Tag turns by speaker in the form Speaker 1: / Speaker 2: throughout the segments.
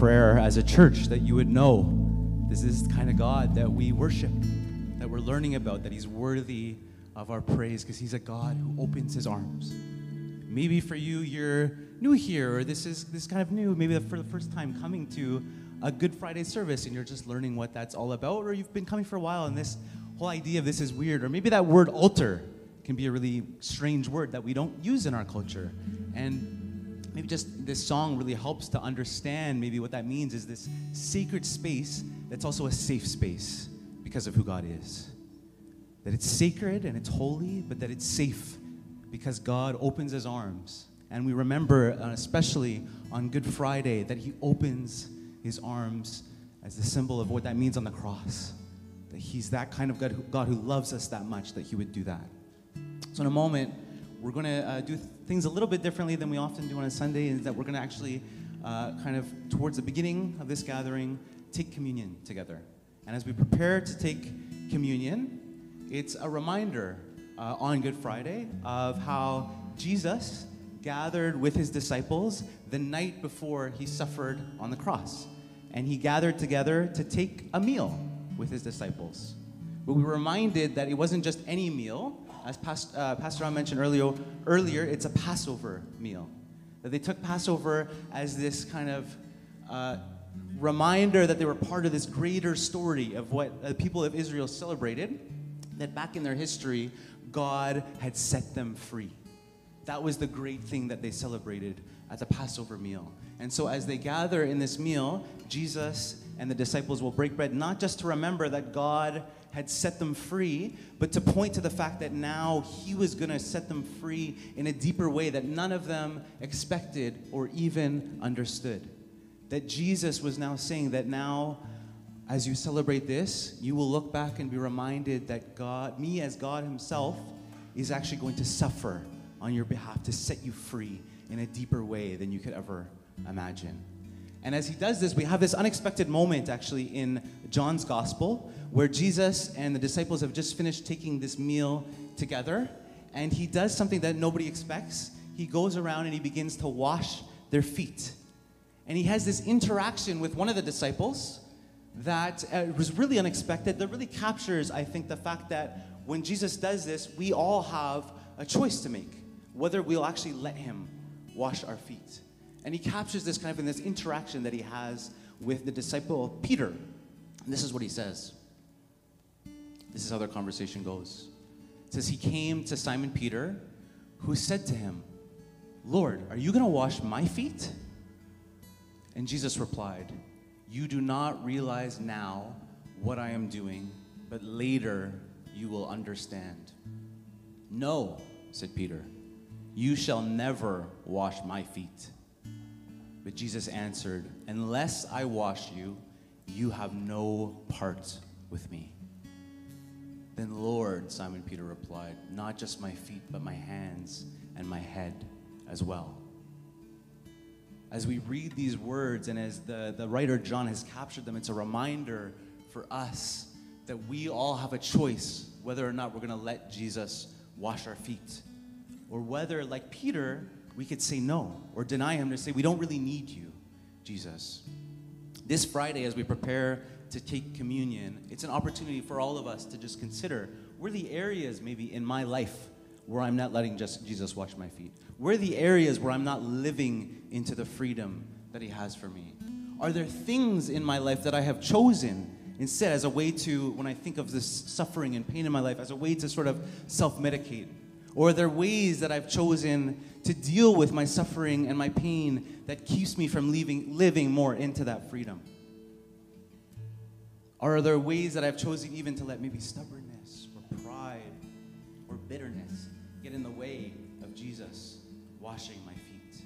Speaker 1: Prayer as a church that you would know this is the kind of God that we worship, that we're learning about, that He's worthy of our praise because He's a God who opens His arms. Maybe for you, you're new here, or this is this is kind of new. Maybe for the first time coming to a Good Friday service, and you're just learning what that's all about, or you've been coming for a while, and this whole idea of this is weird, or maybe that word altar can be a really strange word that we don't use in our culture, and maybe just this song really helps to understand maybe what that means is this sacred space that's also a safe space because of who God is. That it's sacred and it's holy, but that it's safe because God opens his arms. And we remember, uh, especially on Good Friday, that he opens his arms as the symbol of what that means on the cross. That he's that kind of God who, God who loves us that much that he would do that. So, in a moment, we're going to uh, do th- things a little bit differently than we often do on a Sunday, is that we're going to actually, uh, kind of towards the beginning of this gathering, take communion together. And as we prepare to take communion, it's a reminder uh, on Good Friday of how Jesus gathered with his disciples the night before he suffered on the cross. And he gathered together to take a meal with his disciples. But we were reminded that it wasn't just any meal. As Past, uh, Pastor Ron mentioned earlier, earlier, it's a Passover meal. That they took Passover as this kind of uh, reminder that they were part of this greater story of what the people of Israel celebrated, that back in their history, God had set them free. That was the great thing that they celebrated at the Passover meal. And so, as they gather in this meal, Jesus and the disciples will break bread not just to remember that God had set them free, but to point to the fact that now He was going to set them free in a deeper way that none of them expected or even understood. That Jesus was now saying that now, as you celebrate this, you will look back and be reminded that God, me as God Himself, is actually going to suffer on your behalf to set you free in a deeper way than you could ever imagine. And as he does this, we have this unexpected moment actually in John's gospel where Jesus and the disciples have just finished taking this meal together. And he does something that nobody expects. He goes around and he begins to wash their feet. And he has this interaction with one of the disciples that uh, was really unexpected, that really captures, I think, the fact that when Jesus does this, we all have a choice to make whether we'll actually let him wash our feet. And he captures this kind of in this interaction that he has with the disciple Peter. And this is what he says. This is how their conversation goes. It says, He came to Simon Peter, who said to him, Lord, are you going to wash my feet? And Jesus replied, You do not realize now what I am doing, but later you will understand. No, said Peter, you shall never wash my feet. But Jesus answered, Unless I wash you, you have no part with me. Then, Lord, Simon Peter replied, Not just my feet, but my hands and my head as well. As we read these words, and as the, the writer John has captured them, it's a reminder for us that we all have a choice whether or not we're going to let Jesus wash our feet. Or whether, like Peter, we could say no or deny him to say, We don't really need you, Jesus. This Friday, as we prepare to take communion, it's an opportunity for all of us to just consider where the areas maybe in my life where I'm not letting just Jesus wash my feet? Where the areas where I'm not living into the freedom that He has for me? Are there things in my life that I have chosen instead as a way to, when I think of this suffering and pain in my life, as a way to sort of self medicate? Or are there ways that I've chosen to deal with my suffering and my pain that keeps me from leaving, living more into that freedom? Or are there ways that I've chosen even to let maybe stubbornness or pride or bitterness get in the way of Jesus washing my feet?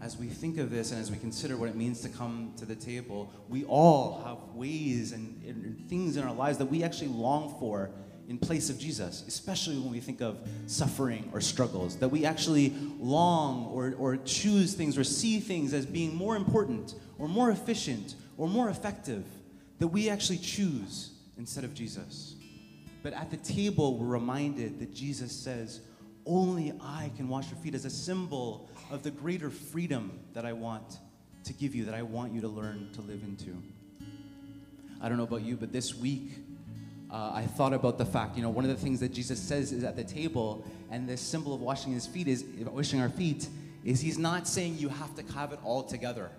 Speaker 1: As we think of this and as we consider what it means to come to the table, we all have ways and, and things in our lives that we actually long for in place of Jesus, especially when we think of suffering or struggles, that we actually long or, or choose things or see things as being more important or more efficient or more effective, that we actually choose instead of Jesus. But at the table, we're reminded that Jesus says, Only I can wash your feet as a symbol of the greater freedom that I want to give you, that I want you to learn to live into. I don't know about you, but this week, uh, I thought about the fact, you know, one of the things that Jesus says is at the table, and this symbol of washing his feet is washing our feet, is he's not saying you have to have it all together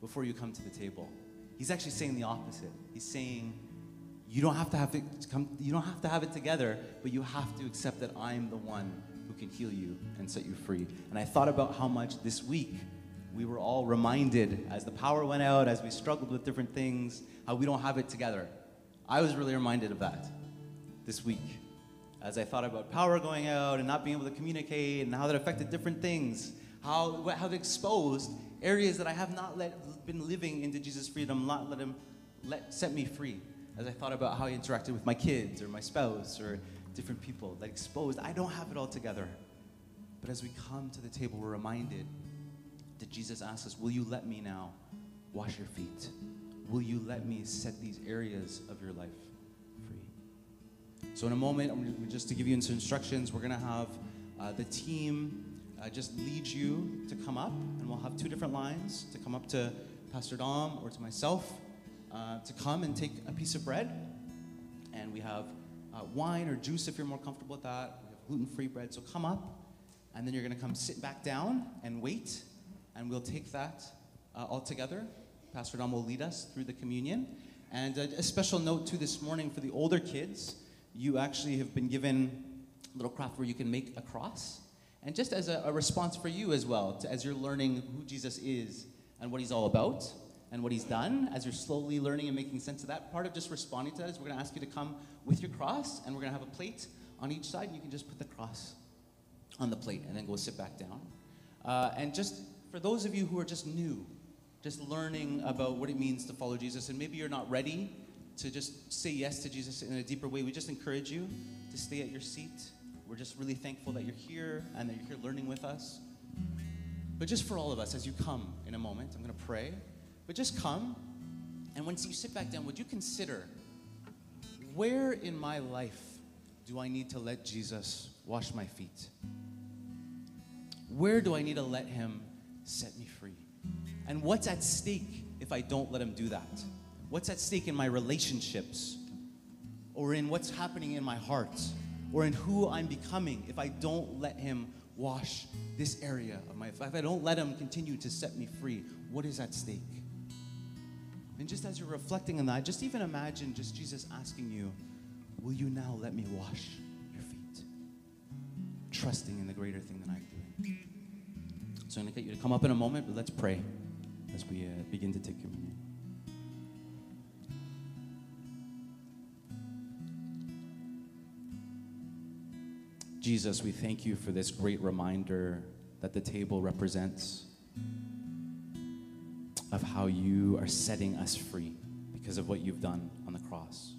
Speaker 1: before you come to the table. He's actually saying the opposite. He's saying you don't have to have it come, you don't have to have it together, but you have to accept that I'm the one who can heal you and set you free. And I thought about how much this week we were all reminded as the power went out, as we struggled with different things, how we don't have it together. I was really reminded of that this week as I thought about power going out and not being able to communicate and how that affected different things, how, how it exposed areas that I have not let, been living into Jesus' freedom, not let Him let, set me free. As I thought about how I interacted with my kids or my spouse or different people that exposed, I don't have it all together. But as we come to the table, we're reminded that Jesus asks us, Will you let me now wash your feet? Will you let me set these areas of your life free? So, in a moment, just to give you some instructions, we're going to have uh, the team uh, just lead you to come up, and we'll have two different lines to come up to Pastor Dom or to myself uh, to come and take a piece of bread. And we have uh, wine or juice if you're more comfortable with that. We have gluten free bread. So come up, and then you're going to come sit back down and wait, and we'll take that uh, all together. Pastor Dom will lead us through the communion. And a, a special note, too, this morning for the older kids, you actually have been given a little craft where you can make a cross. And just as a, a response for you as well, to, as you're learning who Jesus is and what he's all about and what he's done, as you're slowly learning and making sense of that, part of just responding to that is we're going to ask you to come with your cross, and we're going to have a plate on each side, and you can just put the cross on the plate and then go sit back down. Uh, and just for those of you who are just new, just learning about what it means to follow Jesus, and maybe you're not ready to just say yes to Jesus in a deeper way, we just encourage you to stay at your seat. We're just really thankful that you're here and that you're here learning with us. But just for all of us, as you come in a moment, I'm going to pray. But just come, and once you sit back down, would you consider where in my life do I need to let Jesus wash my feet? Where do I need to let him set me free? And what's at stake if I don't let him do that? What's at stake in my relationships? Or in what's happening in my heart? Or in who I'm becoming if I don't let him wash this area of my life? If I don't let him continue to set me free, what is at stake? And just as you're reflecting on that, just even imagine just Jesus asking you, Will you now let me wash your feet? Trusting in the greater thing that I'm doing. So I'm going to get you to come up in a moment, but let's pray as we uh, begin to take communion. Jesus, we thank you for this great reminder that the table represents of how you are setting us free because of what you've done on the cross.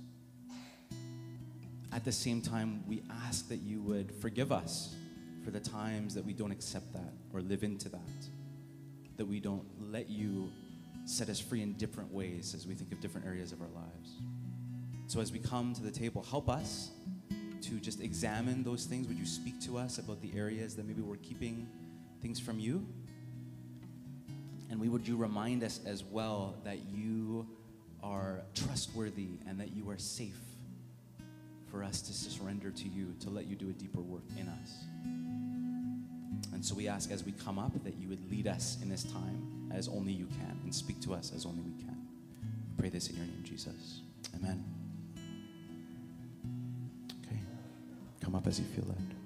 Speaker 1: At the same time, we ask that you would forgive us for the times that we don't accept that or live into that, that we don't let you set us free in different ways as we think of different areas of our lives. So, as we come to the table, help us to just examine those things. Would you speak to us about the areas that maybe we're keeping things from you? And we would you remind us as well that you are trustworthy and that you are safe for us to surrender to you, to let you do a deeper work in us. And so we ask as we come up that you would lead us in this time as only you can and speak to us as only we can. We pray this in your name, Jesus. Amen. Come up as you feel led.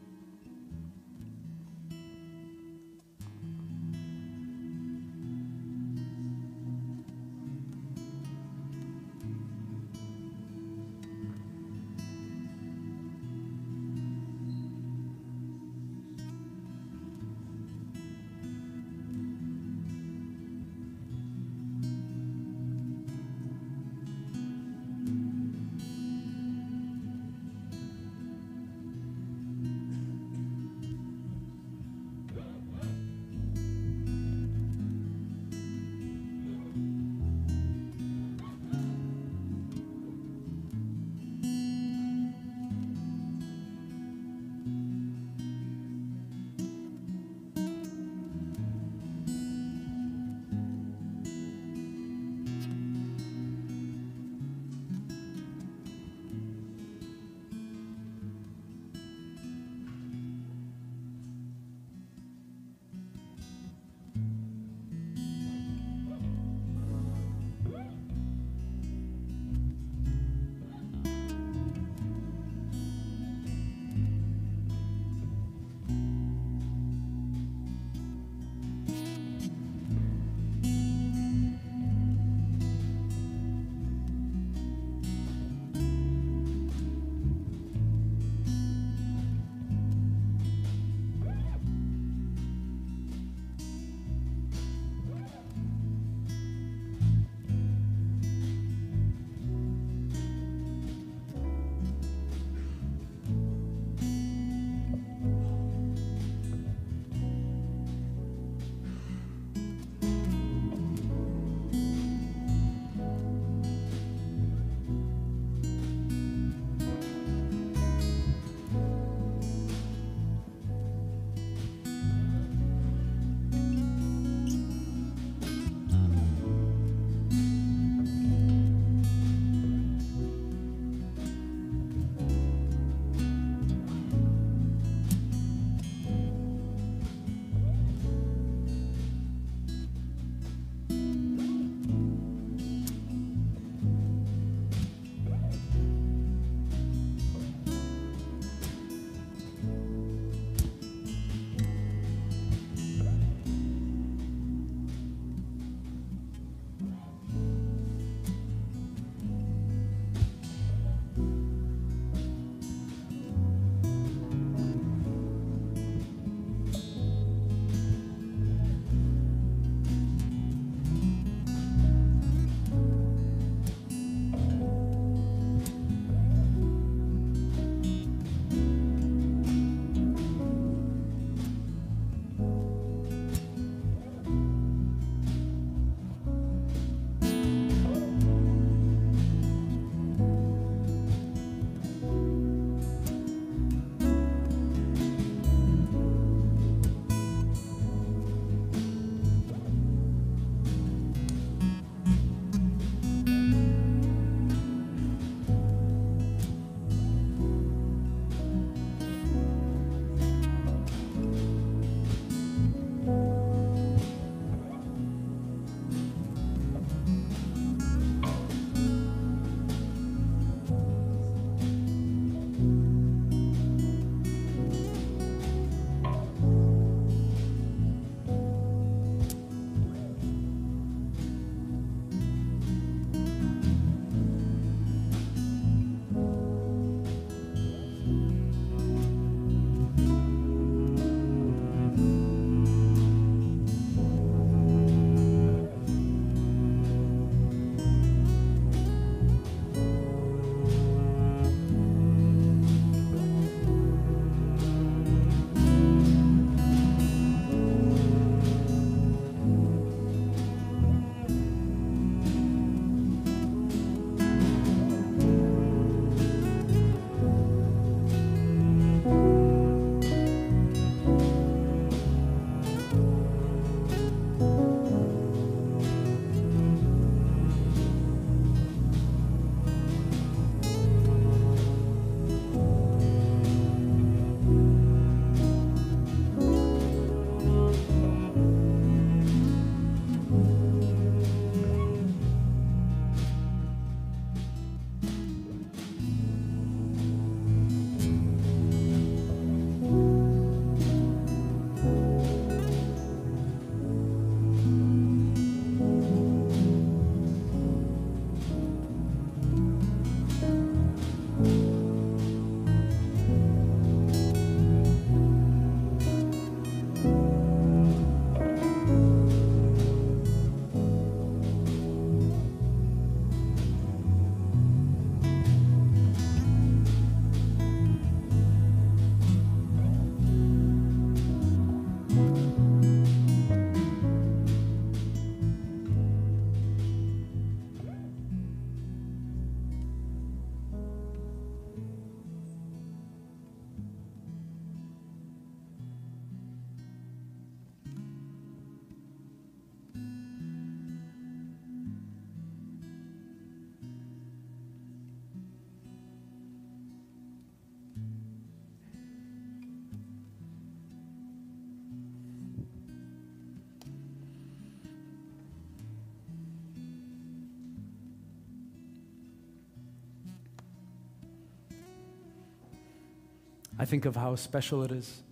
Speaker 2: I think of how special it is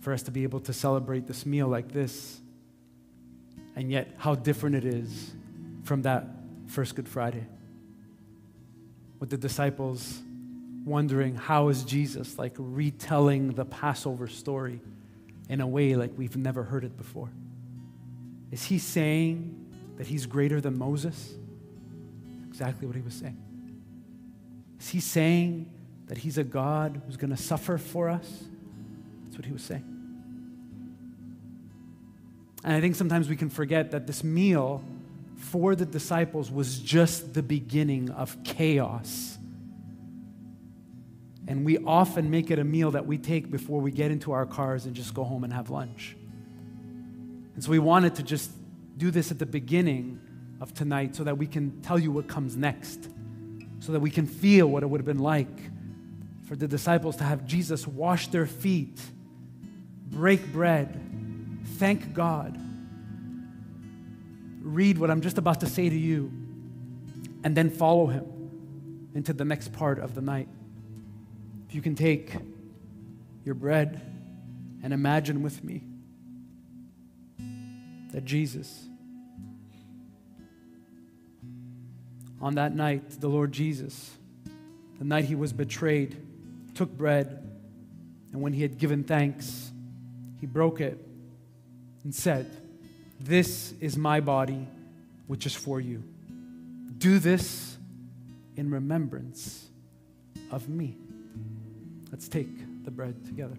Speaker 2: for us to be able to celebrate this meal like this, and yet how different it is from that first Good Friday. With the disciples wondering, how is Jesus like retelling the Passover story in a way like we've never heard it before? Is he saying that he's greater than Moses? Exactly what he was saying. Is he saying that he's a God who's going to suffer for us? That's what he was saying. And I think sometimes we can forget that this meal for the disciples was just the beginning of chaos. And we often make it a meal that we take before we get into our cars and just go home and have lunch. And so we wanted to just do this at the beginning of tonight so that we can tell you what comes next, so that we can feel what it would have been like for the disciples to have Jesus wash their feet, break bread, thank God, read what I'm just about to say to you, and then follow him into the next part of the night. If you can take your bread and imagine with me that Jesus, on that night, the Lord Jesus, the night he was betrayed, took bread, and when he had given thanks, he broke it and said, This is my body, which is for you. Do this in remembrance of me. Let's take the bread together.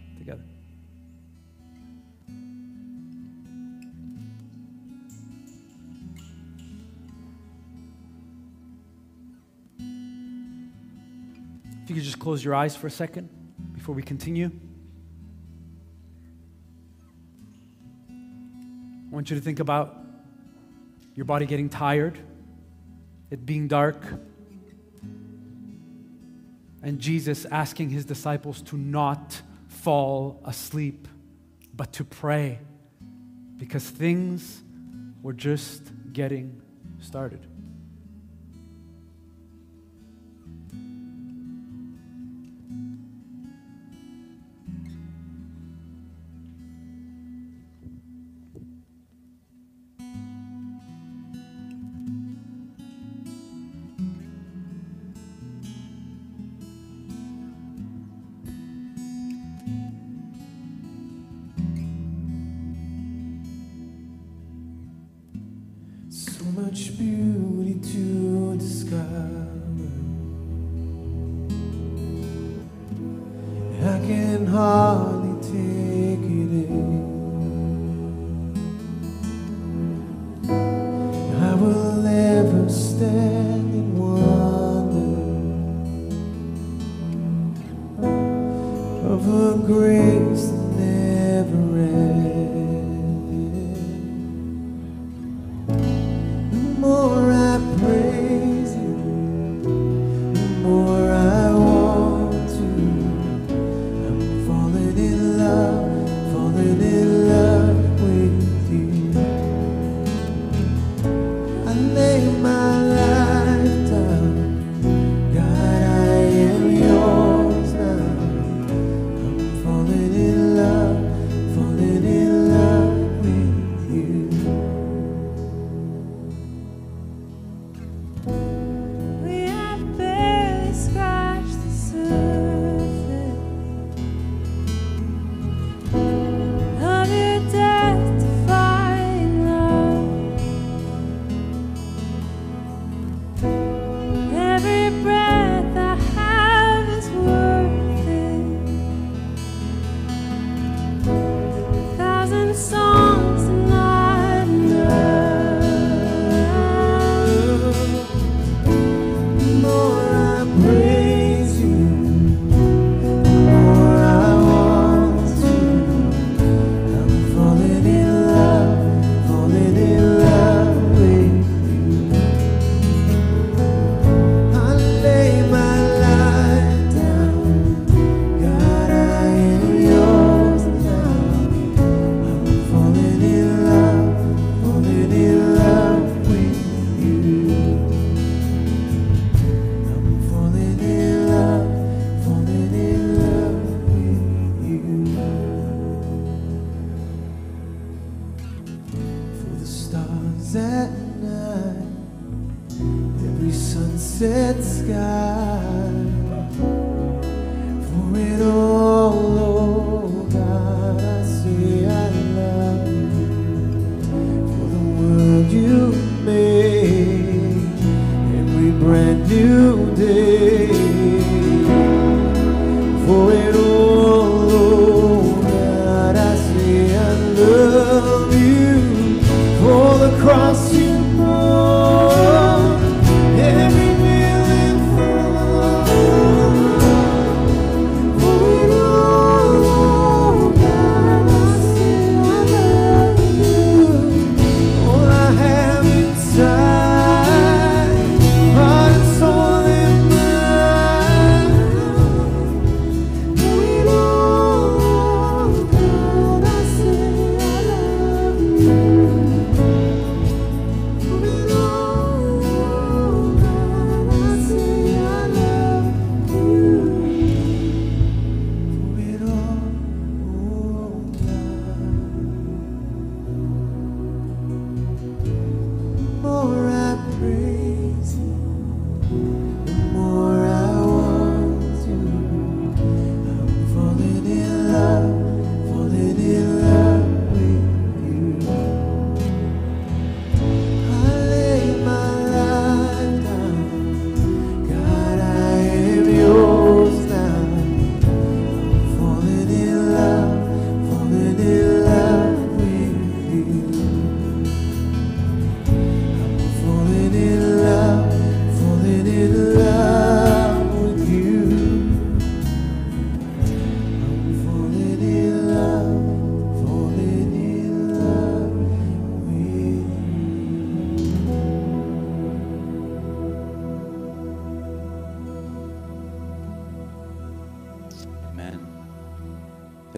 Speaker 2: you could just close your eyes for a second before we continue. I want you to think about your body getting tired, it being dark, and Jesus asking his disciples to not fall asleep, but to pray because things were just getting started.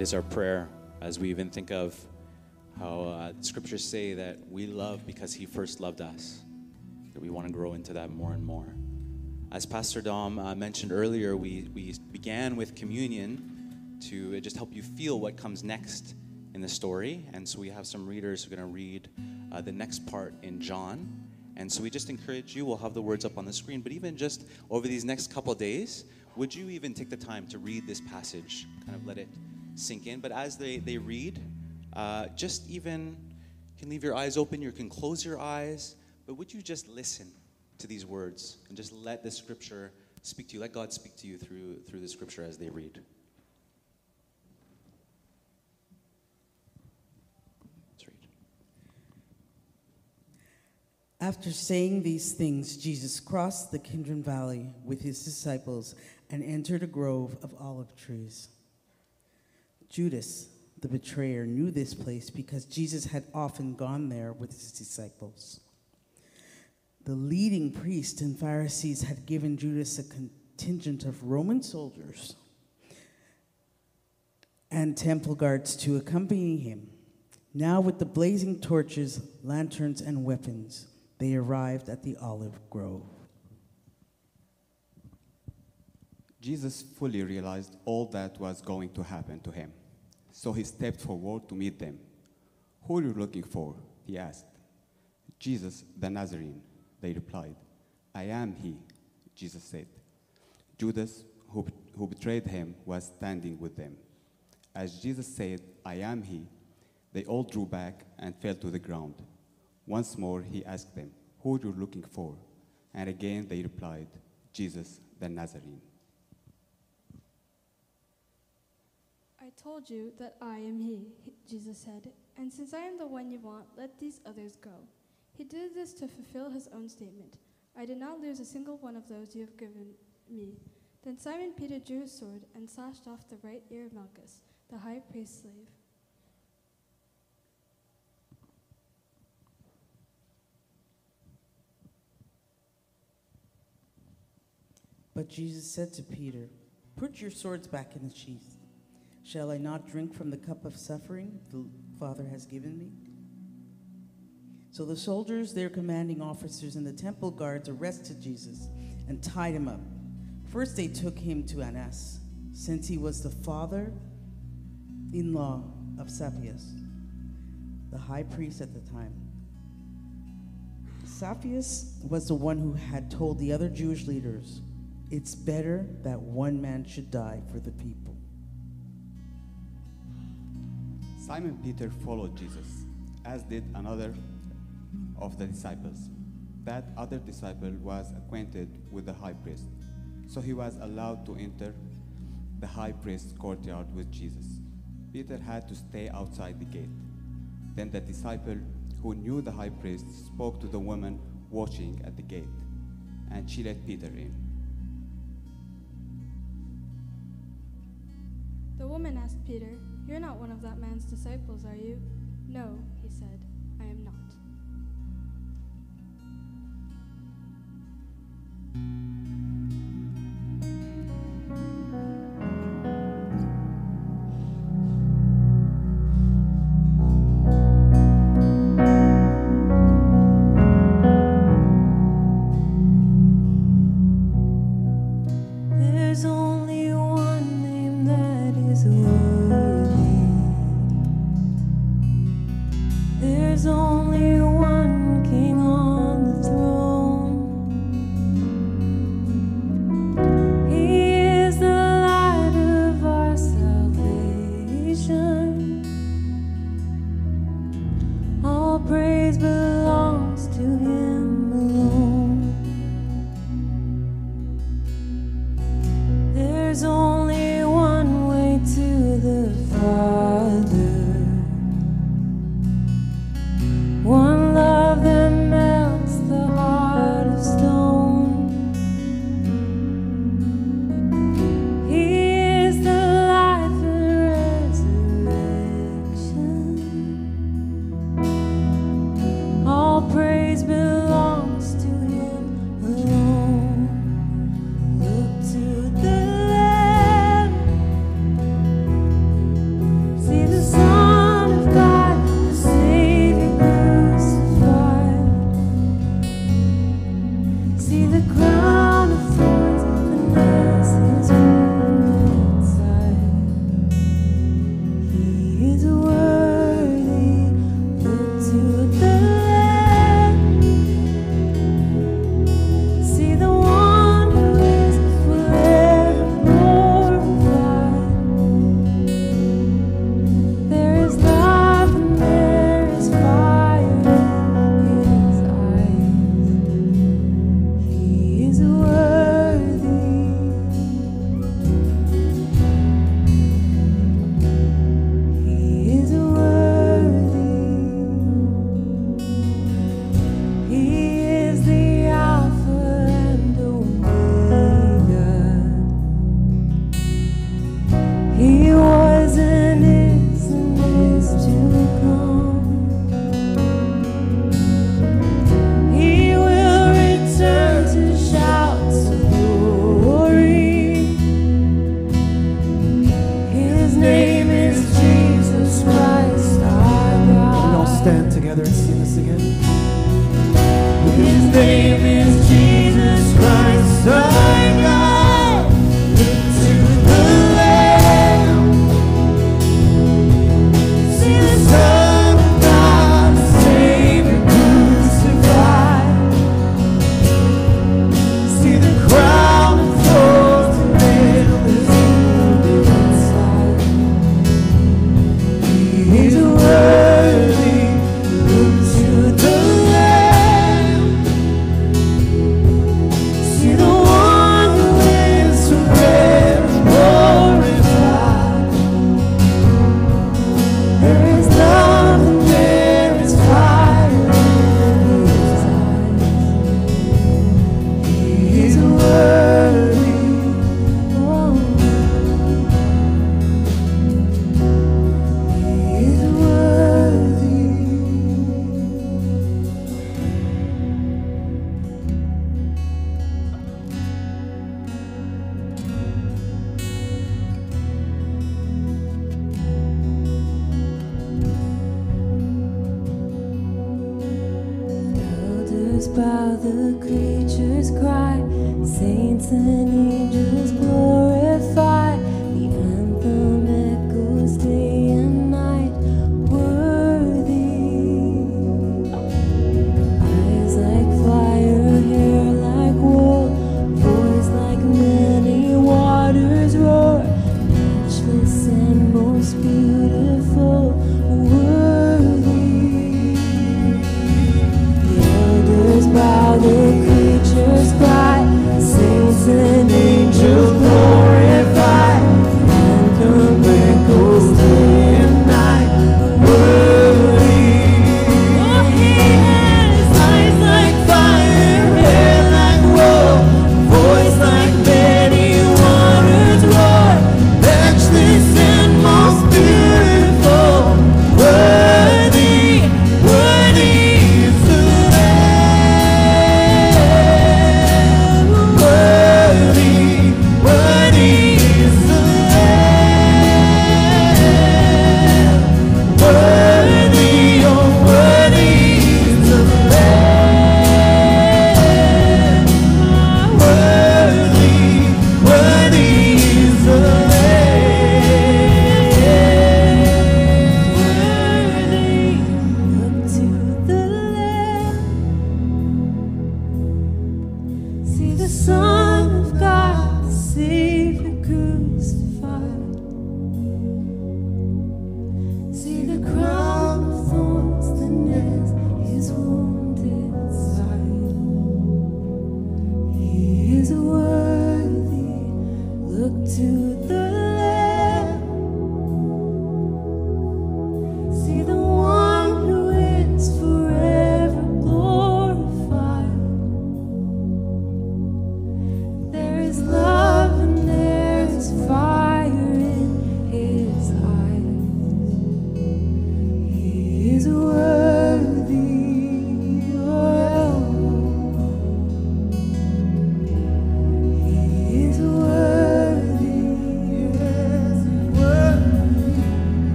Speaker 3: That
Speaker 4: is
Speaker 1: our prayer as we even think of how uh, scriptures say that we love because he first loved us. That we want to grow into that more and more. As Pastor Dom uh, mentioned earlier, we, we began with communion to uh, just help you feel what comes next in the story. And so we have some readers who are going to read uh, the next part in John. And so we just encourage you, we'll have the words up on the screen, but even just over these next couple days, would you even take the time to read this passage? Kind of let it sink in. But as they, they read, uh, just even, can leave your eyes open, you can close your eyes, but would you just listen to these words and just let the scripture speak to you? Let God speak to you through, through the scripture as they read.
Speaker 5: After saying these things, Jesus crossed the Kidron Valley with his disciples and entered a grove of olive trees. Judas, the betrayer, knew this place because Jesus had often gone there with his disciples. The leading priests and Pharisees had given Judas a contingent of Roman soldiers and temple guards to accompany him. Now, with the blazing torches, lanterns, and weapons, they arrived at the olive grove.
Speaker 6: Jesus fully realized all that was going to happen to him. So he stepped forward to meet them. Who are you looking for? He asked. Jesus, the Nazarene. They replied. I am he, Jesus said. Judas, who, who betrayed him, was standing with them. As Jesus said, I am he, they all drew back and fell to the ground. Once more he asked them, Who are you looking for? And again they replied, Jesus, the Nazarene.
Speaker 4: I told you that I am he, Jesus said, and since I am the one you want, let these others go. He did this to fulfill his own statement I did not lose a single one of those you have given me. Then Simon Peter drew his sword and slashed off the right ear of Malchus, the high priest's slave.
Speaker 5: But Jesus said to Peter, Put your swords back in the sheath. Shall I not drink from the cup of suffering the Father has given me? So the soldiers, their commanding officers, and the temple guards arrested Jesus and tied him up. First, they took him to Annas, since he was the father in law of Caiaphas, the high priest at the time. Caiaphas was the one who had told the other Jewish leaders, It's better that one man should die for the people
Speaker 6: Simon Peter followed Jesus, as did another of the disciples. That other disciple was acquainted with the high priest, so he was allowed to enter the high priest's courtyard with Jesus. Peter had to stay outside the gate. Then the disciple who knew the high priest spoke to the woman watching at the gate, and she let Peter in.
Speaker 4: The woman asked Peter, you're not one of that man's disciples, are you? No, he said, I am not.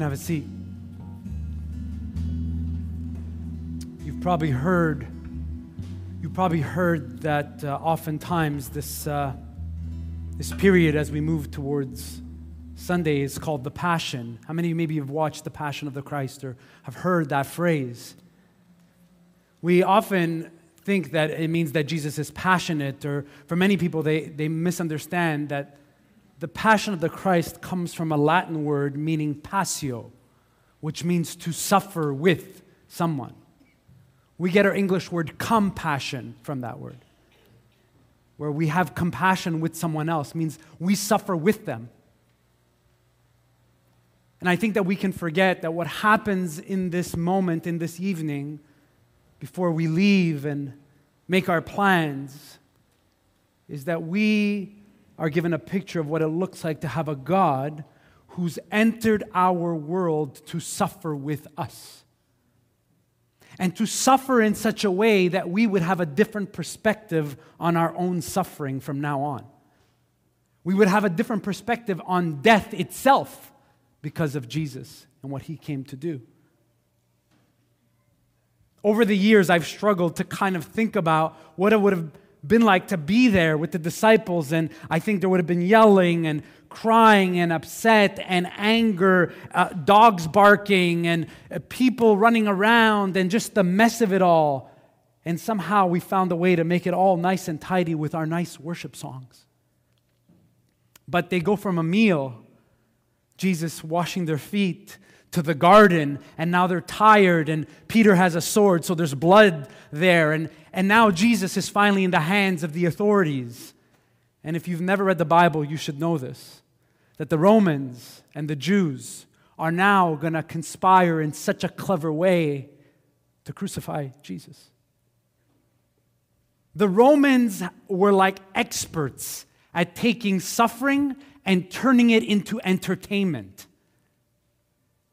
Speaker 2: Can have a seat. You've probably heard, you probably heard that uh, oftentimes this, uh, this period as we move towards Sunday is called the Passion. How many of you maybe have watched the Passion of the Christ or have heard that phrase? We often think that it means that Jesus is passionate, or for many people, they, they misunderstand that the Passion of the Christ comes from a Latin word meaning passio, which means to suffer with someone. We get our English word compassion from that word, where we have compassion with someone else, means we suffer with them. And I think that we can forget that what happens in this moment, in this evening, before we leave and make our plans, is that we are given a picture of what it looks like to have a God who's entered our world to suffer with us. And to suffer in such a way that we would have a different perspective on our own suffering from now on. We would have a different perspective on death itself because of Jesus and what he came to do. Over the years, I've struggled to kind of think about what it would have been like to be there with the disciples. And I think there would have been yelling and crying and upset and anger, uh, dogs barking and uh, people running around and just the mess of it all. And somehow we found a way to make it all nice and tidy with our nice worship songs. But they go from a meal, Jesus washing their feet, to the garden, and now they're tired, and Peter has a sword, so there's blood there. And, and now Jesus is finally in the hands of the authorities. And if you've never read the Bible, you should know this that the Romans and the Jews are now going to conspire in such a clever way to crucify Jesus. The Romans were like experts at taking suffering and turning it into entertainment.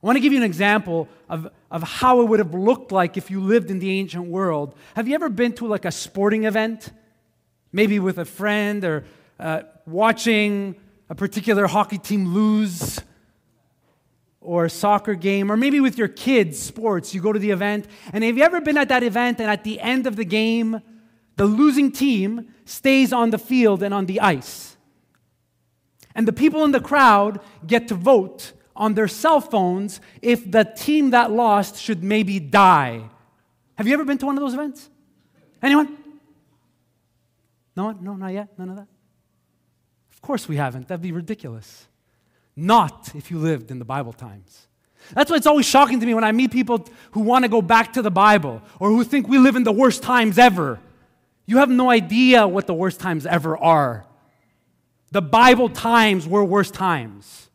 Speaker 2: I want to give you an example of, of how it would have looked like if you lived in the ancient world. Have you ever been to like a sporting event? Maybe with a friend or uh, watching a particular hockey team lose or a soccer game, or maybe with your kids' sports. You go to the event, and have you ever been at that event and at the end of the game, the losing team stays on the field and on the ice? And the people in the crowd get to vote on their cell phones if the team that lost should maybe die. Have you ever been to one of those events? Anyone? No one? No, not yet? None of that? Of course we haven't. That'd be ridiculous. Not if you lived in the Bible times. That's why it's always shocking to me when I meet people who want to go back to the Bible or who think we live in the worst times ever. You have no idea what the worst times ever are. The Bible times were worst times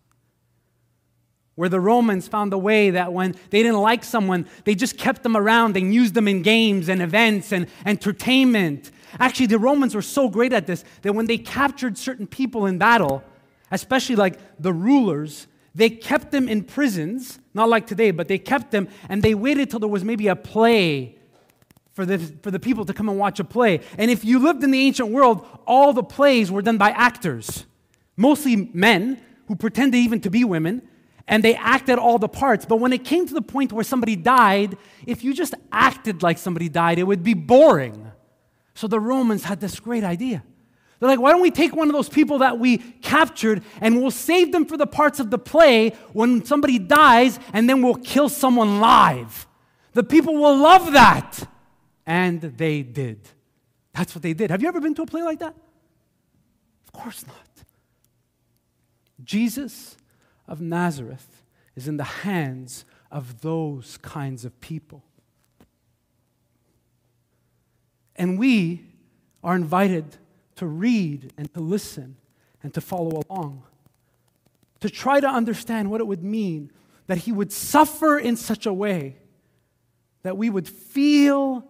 Speaker 2: where the Romans found a way that when they didn't like someone, they just kept them around and used them in games and events and entertainment. Actually, the Romans were so great at this that when they captured certain people in battle, especially like the rulers, they kept them in prisons, not like today, but they kept them and they waited till there was maybe a play for the, for the people to come and watch a play. And if you lived in the ancient world, all the plays were done by actors, mostly men who pretended even to be women and they acted all the parts. But when it came to the point where somebody died, if you just acted like somebody died, it would be boring. So the Romans had this great idea. They're like, why don't we take one of those people that we captured and we'll save them for the parts of the play when somebody dies and then we'll kill someone live? The people will love that. And they did. That's what they did. Have you ever been to a play like that? Of course not. Jesus of Nazareth is in the hands of those kinds of people. And we are invited to read and to listen and to follow along, to try to understand what it would mean that he would suffer in such a way that we would feel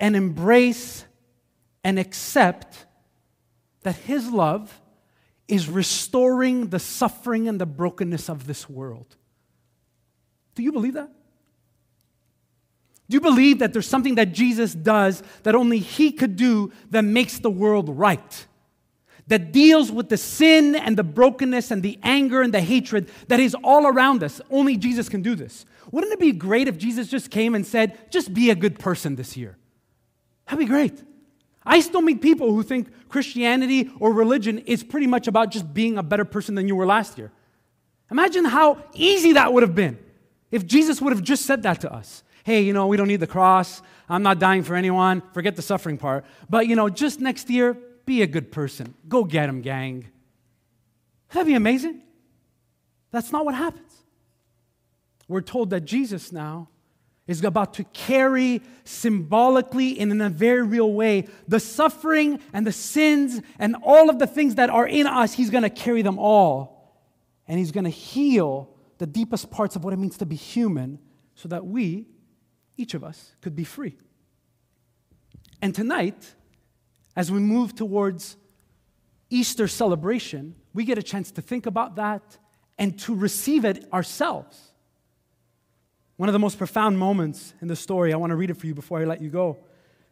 Speaker 2: and embrace and accept that his love is restoring the suffering and the brokenness of this world. Do you believe that? Do you believe that there's something that Jesus does that only He could do that makes the world right? that deals with the sin and the brokenness and the anger and the hatred that is all around us. Only Jesus can do this. Wouldn't it be great if Jesus just came and said, just be a good person this year? That'd be great. I still meet people who think Christianity or religion is pretty much about just being a better person than you were last year. Imagine how easy that would have been if Jesus would have just said that to us. Hey, you know, we don't need the cross. I'm not dying for anyone. Forget the suffering part. But, you know, just next year, be a good person. Go get him, gang. That'd be amazing. That's not what happens. We're told that Jesus now is about to carry symbolically and in a very real way the suffering and the sins and all of the things that are in us. He's going to carry them all. And he's going to heal the deepest parts of what it means to be human so that we, each of us, could be free. And tonight, as we move towards Easter celebration, we get a chance to think about that and to receive it ourselves. One of the most profound moments in the story, I want to read it for you before I let you go.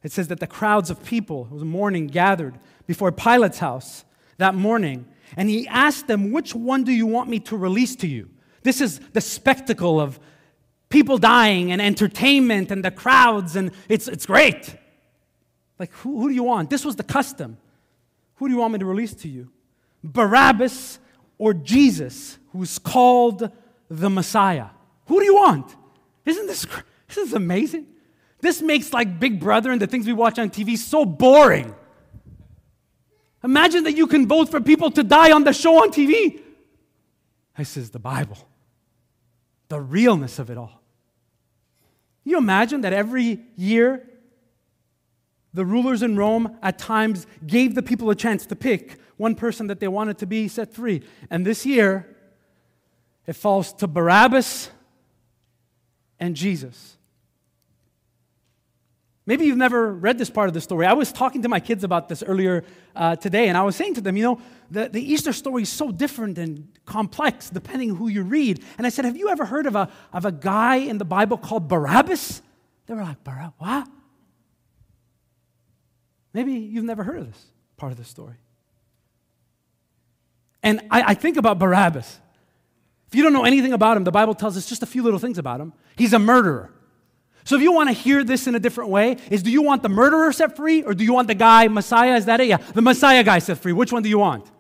Speaker 2: It says that the crowds of people, it was a morning, gathered before Pilate's house that morning, and he asked them, Which one do you want me to release to you? This is the spectacle of people dying and entertainment and the crowds, and it's, it's great. Like, who, who do you want? This was the custom. Who do you want me to release to you? Barabbas or Jesus, who's called the Messiah? Who do you want? Isn't this, this is amazing? This makes like Big Brother and the things we watch on TV so boring. Imagine that you can vote for people to die on the show on TV. This is the Bible, the realness of it all. You imagine that every year the rulers in Rome at times gave the people a chance to pick one person that they wanted to be set free. And this year, it falls to Barabbas and Jesus. Maybe you've never read this part of the story. I was talking to my kids about this earlier uh, today, and I was saying to them, you know, the, the Easter story is so different and complex depending who you read. And I said, Have you ever heard of a, of a guy in the Bible called Barabbas? They were like, Barabbas? What? Maybe you've never heard of this part of the story. And I, I think about Barabbas. If you don't know anything about him, the Bible tells us just a few little things about him. He's a murderer. So if you want to hear this in a different way, is do you want the murderer set free or do you want the guy, Messiah? Is that it? Yeah, the Messiah guy set free. Which one do you want?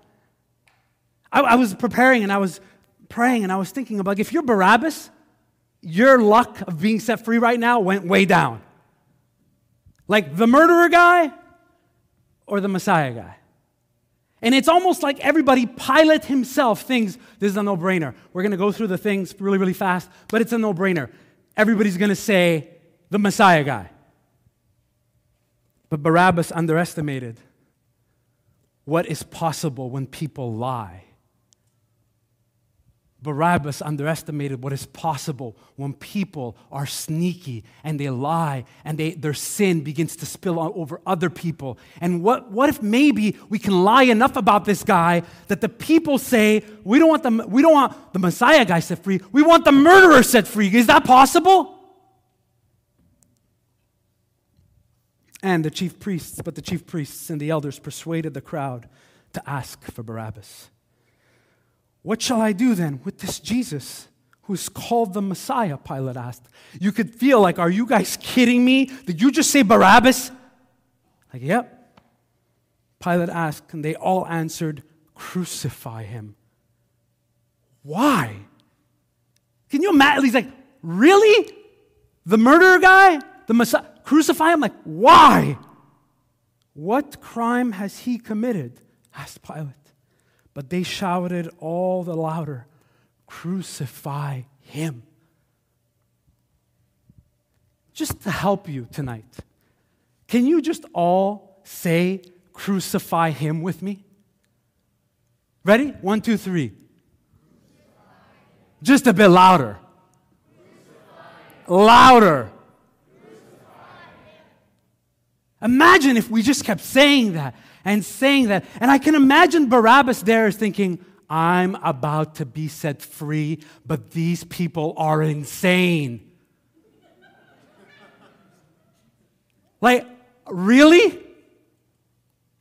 Speaker 2: I, I was preparing and I was praying and I was thinking about if you're Barabbas, your luck of being set free right now went way down. Like the murderer guy or the Messiah guy. And it's almost like everybody, Pilate himself, thinks this is a no brainer. We're going to go through the things really, really fast, but it's a no brainer. Everybody's going to say the Messiah guy. But Barabbas underestimated what is possible when people lie. Barabbas underestimated what is possible when people are sneaky and they lie and they, their sin begins to spill over other people. And what, what if maybe we can lie enough about this guy that the people say, we don't, want the, we don't want the Messiah guy set free, we want the murderer set free. Is that possible? And the chief priests, but the chief priests and the elders persuaded the crowd to ask for Barabbas. What shall I do then with this Jesus who's called the Messiah? Pilate asked. You could feel like, are you guys kidding me? Did you just say Barabbas? Like, yep. Pilate asked, and they all answered, Crucify him. Why? Can you imagine? He's like, Really? The murderer guy? The Messiah? Crucify him? Like, why? What crime has he committed? asked Pilate. But they shouted all the louder, Crucify him. Just to help you tonight, can you just all say, Crucify him with me? Ready? One, two, three. Just a bit louder. Louder. Imagine if we just kept saying that and saying that. And I can imagine Barabbas there is thinking, I'm about to be set free, but these people are insane. like, really?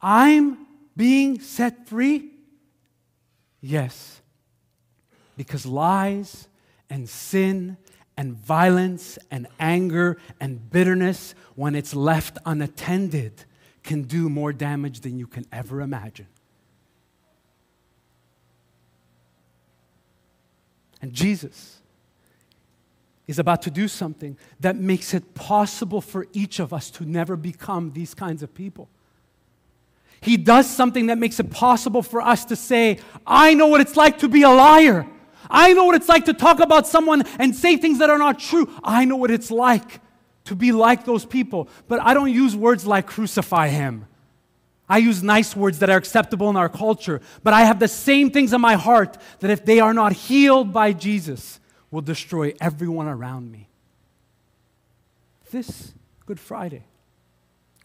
Speaker 2: I'm being set free? Yes. Because lies and sin and violence and anger and bitterness, when it's left unattended, can do more damage than you can ever imagine. And Jesus is about to do something that makes it possible for each of us to never become these kinds of people. He does something that makes it possible for us to say, I know what it's like to be a liar. I know what it's like to talk about someone and say things that are not true. I know what it's like to be like those people. But I don't use words like crucify him. I use nice words that are acceptable in our culture. But I have the same things in my heart that if they are not healed by Jesus, will destroy everyone around me. This Good Friday,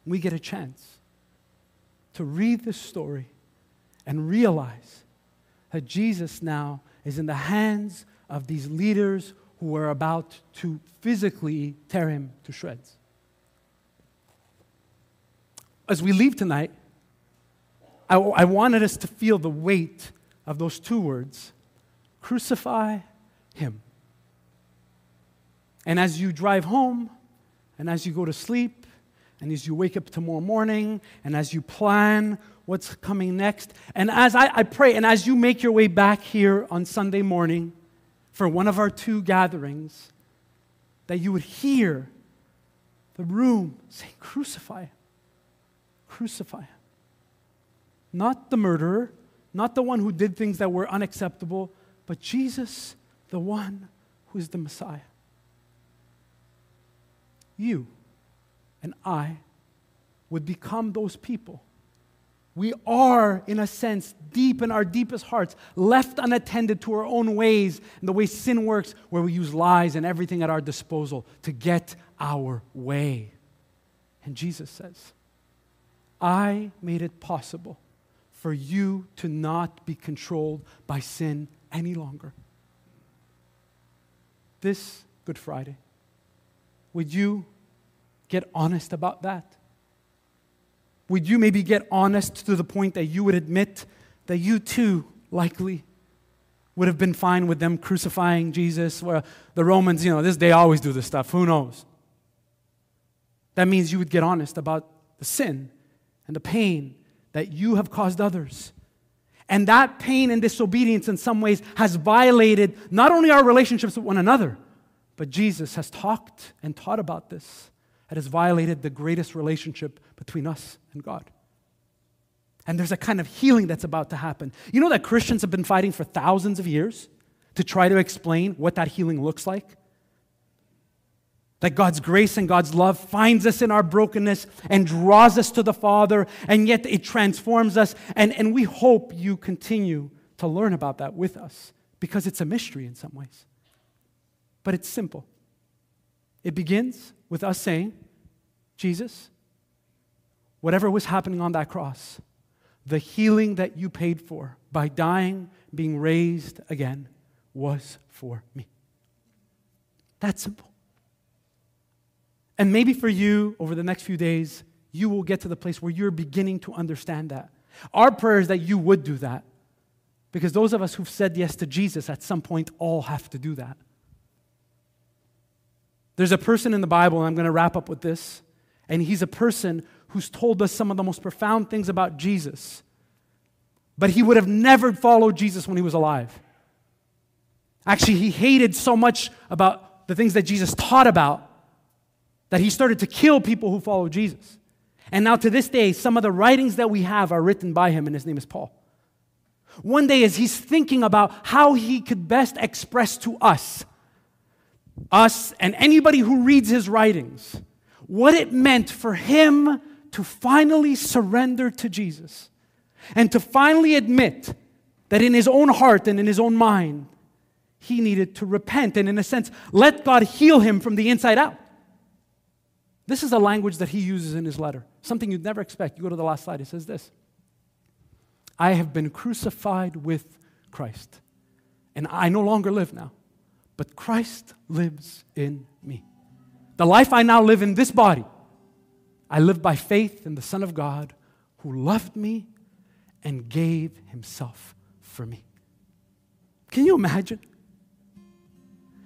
Speaker 2: we get a chance to read this story and realize that Jesus now is in the hands of these leaders who were about to physically tear him to shreds. As we leave tonight, I, I wanted us to feel the weight of those two words crucify him. And as you drive home, and as you go to sleep, and as you wake up tomorrow morning, and as you plan what's coming next, and as I, I, pray, and as you make your way back here on Sunday morning for one of our two gatherings, that you would hear the room say, Crucify him. Crucify him. Not the murderer, not the one who did things that were unacceptable, but Jesus, the one who is the Messiah you and I would become those people. We are, in a sense, deep in our deepest hearts, left unattended to our own ways and the way sin works, where we use lies and everything at our disposal to get our way. And Jesus says, I made it possible for you to not be controlled by sin any longer. This Good Friday, would you get honest about that? Would you maybe get honest to the point that you would admit that you too likely would have been fine with them crucifying Jesus? Well, the Romans, you know, this they always do this stuff. Who knows? That means you would get honest about the sin and the pain that you have caused others. And that pain and disobedience in some ways has violated not only our relationships with one another, but Jesus has talked and taught about this. It has violated the greatest relationship between us and God. And there's a kind of healing that's about to happen. You know that Christians have been fighting for thousands of years to try to explain what that healing looks like? That God's grace and God's love finds us in our brokenness and draws us to the Father, and yet it transforms us. And, and we hope you continue to learn about that with us because it's a mystery in some ways but it's simple. It begins with us saying, Jesus, whatever was happening on that cross, the healing that you paid for by dying, being raised again, was for me. That's simple. And maybe for you, over the next few days, you will get to the place where you're beginning to understand that. Our prayer is that you would do that. Because those of us who've said yes to Jesus at some point all have to do that. There's a person in the Bible, and I'm going to wrap up with this, and he's a person who's told us some of the most profound things about Jesus. But he would have never followed Jesus when he was alive. Actually, he hated so much about the things that Jesus taught about that he started to kill people who followed Jesus. And now, to this day, some of the writings that we have are written by him, and his name is Paul. One day, as he's thinking about how he could best express to us us and anybody who reads his writings what it meant for him to finally surrender to Jesus and to finally admit that in his own heart and in his own mind, he needed to repent and, in a sense, let God heal him from the inside out. This is the language that he uses in his letter, something you'd never expect. You go to the last slide, it says this I have been crucified with Christ, and I no longer live now but Christ lives in me. The life I now live in this body, I live by faith in the Son of God who loved me and gave himself for me. Can you imagine?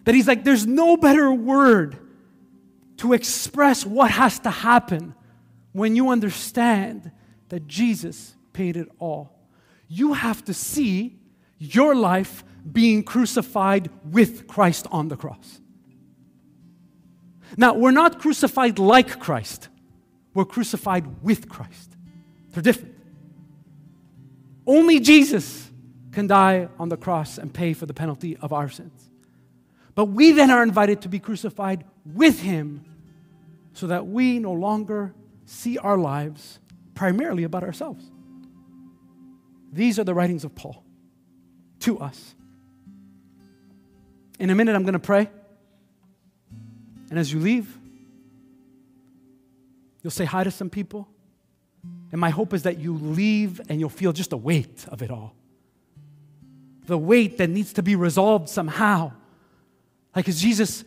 Speaker 2: That he's like, there's no better word to express what has to happen when you understand that Jesus paid it all. You have to see your life being crucified with Christ on the cross. Now, we're not crucified like Christ, we're crucified with Christ. They're different. Only Jesus can die on the cross and pay for the penalty of our sins. But we then are invited to be crucified with him so that we no longer see our lives primarily about ourselves. These are the writings of Paul to us. In a minute, I'm going to pray. And as you leave, you'll say hi to some people. And my hope is that you leave and you'll feel just the weight of it all. The weight that needs to be resolved somehow. Like, is Jesus,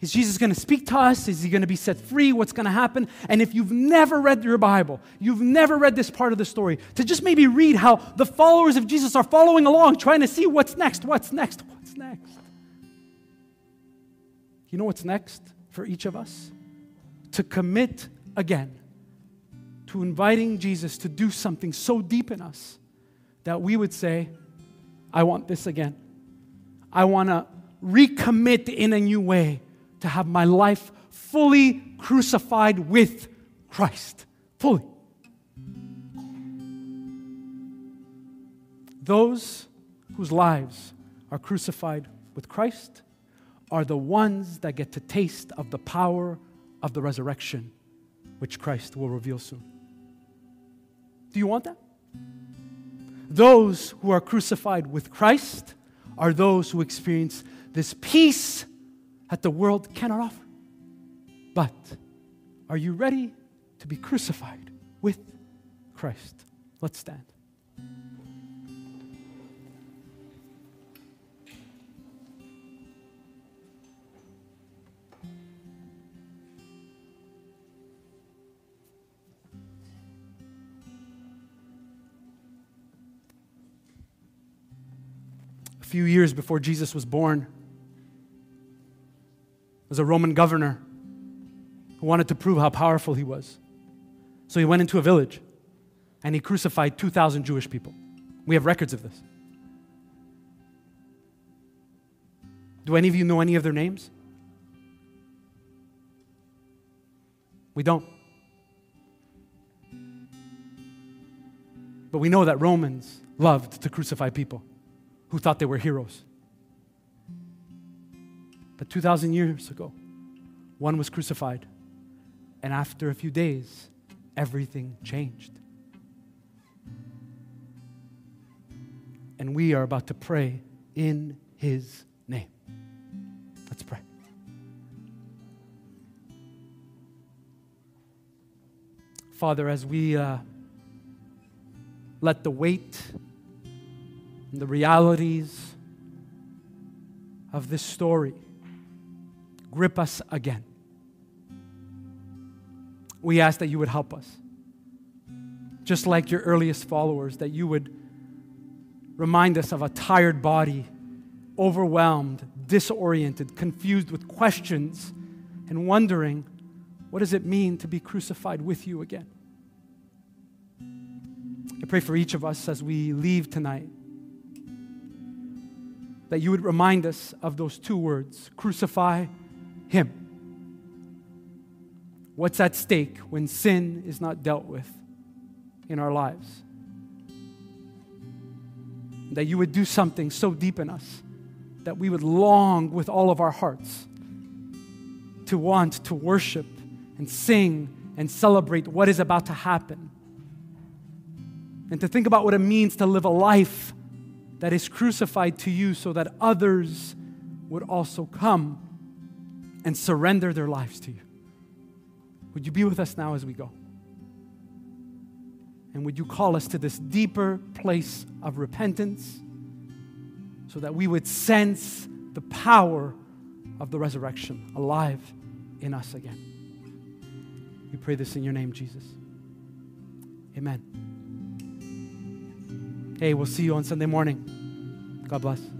Speaker 2: is Jesus going to speak to us? Is he going to be set free? What's going to happen? And if you've never read your Bible, you've never read this part of the story, to just maybe read how the followers of Jesus are following along, trying to see what's next, what's next, what's next. You know what's next for each of us? To commit again to inviting Jesus to do something so deep in us that we would say, I want this again. I want to recommit in a new way to have my life fully crucified with Christ. Fully. Those whose lives are crucified with Christ are the ones that get to taste of the power of the resurrection, which Christ will reveal soon. Do you want that? Those who are crucified with Christ are those who experience this peace that the world cannot offer. But are you ready to be crucified with Christ? Let's stand. Few years before Jesus was born, was a Roman governor who wanted to prove how powerful he was. So he went into a village and he crucified 2,000 Jewish people. We have records of this. Do any of you know any of their names? We don't. But we know that Romans loved to crucify people who thought they were heroes. But 2,000 years ago, one was crucified. And after a few days, everything changed. And we are about to pray in his name. Let's pray. Father, as we uh, let the weight and the realities of this story grip us again. We ask that you would help us. Just like your earliest followers, that you would remind us of a tired body, overwhelmed, disoriented, confused with questions, and wondering what does it mean to be crucified with you again? I pray for each of us as we leave tonight that you would remind us of those two words crucify him. What's at stake when sin is not dealt with in our lives? That you would do something so deep in us that we would long with all of our hearts to want to worship and sing and celebrate what is about to happen. And to think about what it means to live a life that is crucified to you so that others would also come and surrender their lives to you. Would you be with us now as we go? And would you call us to this deeper place of repentance so that we would sense the power of the resurrection alive in us again? We pray this in your name, Jesus. Amen. Hey, we'll see you on Sunday morning. God bless.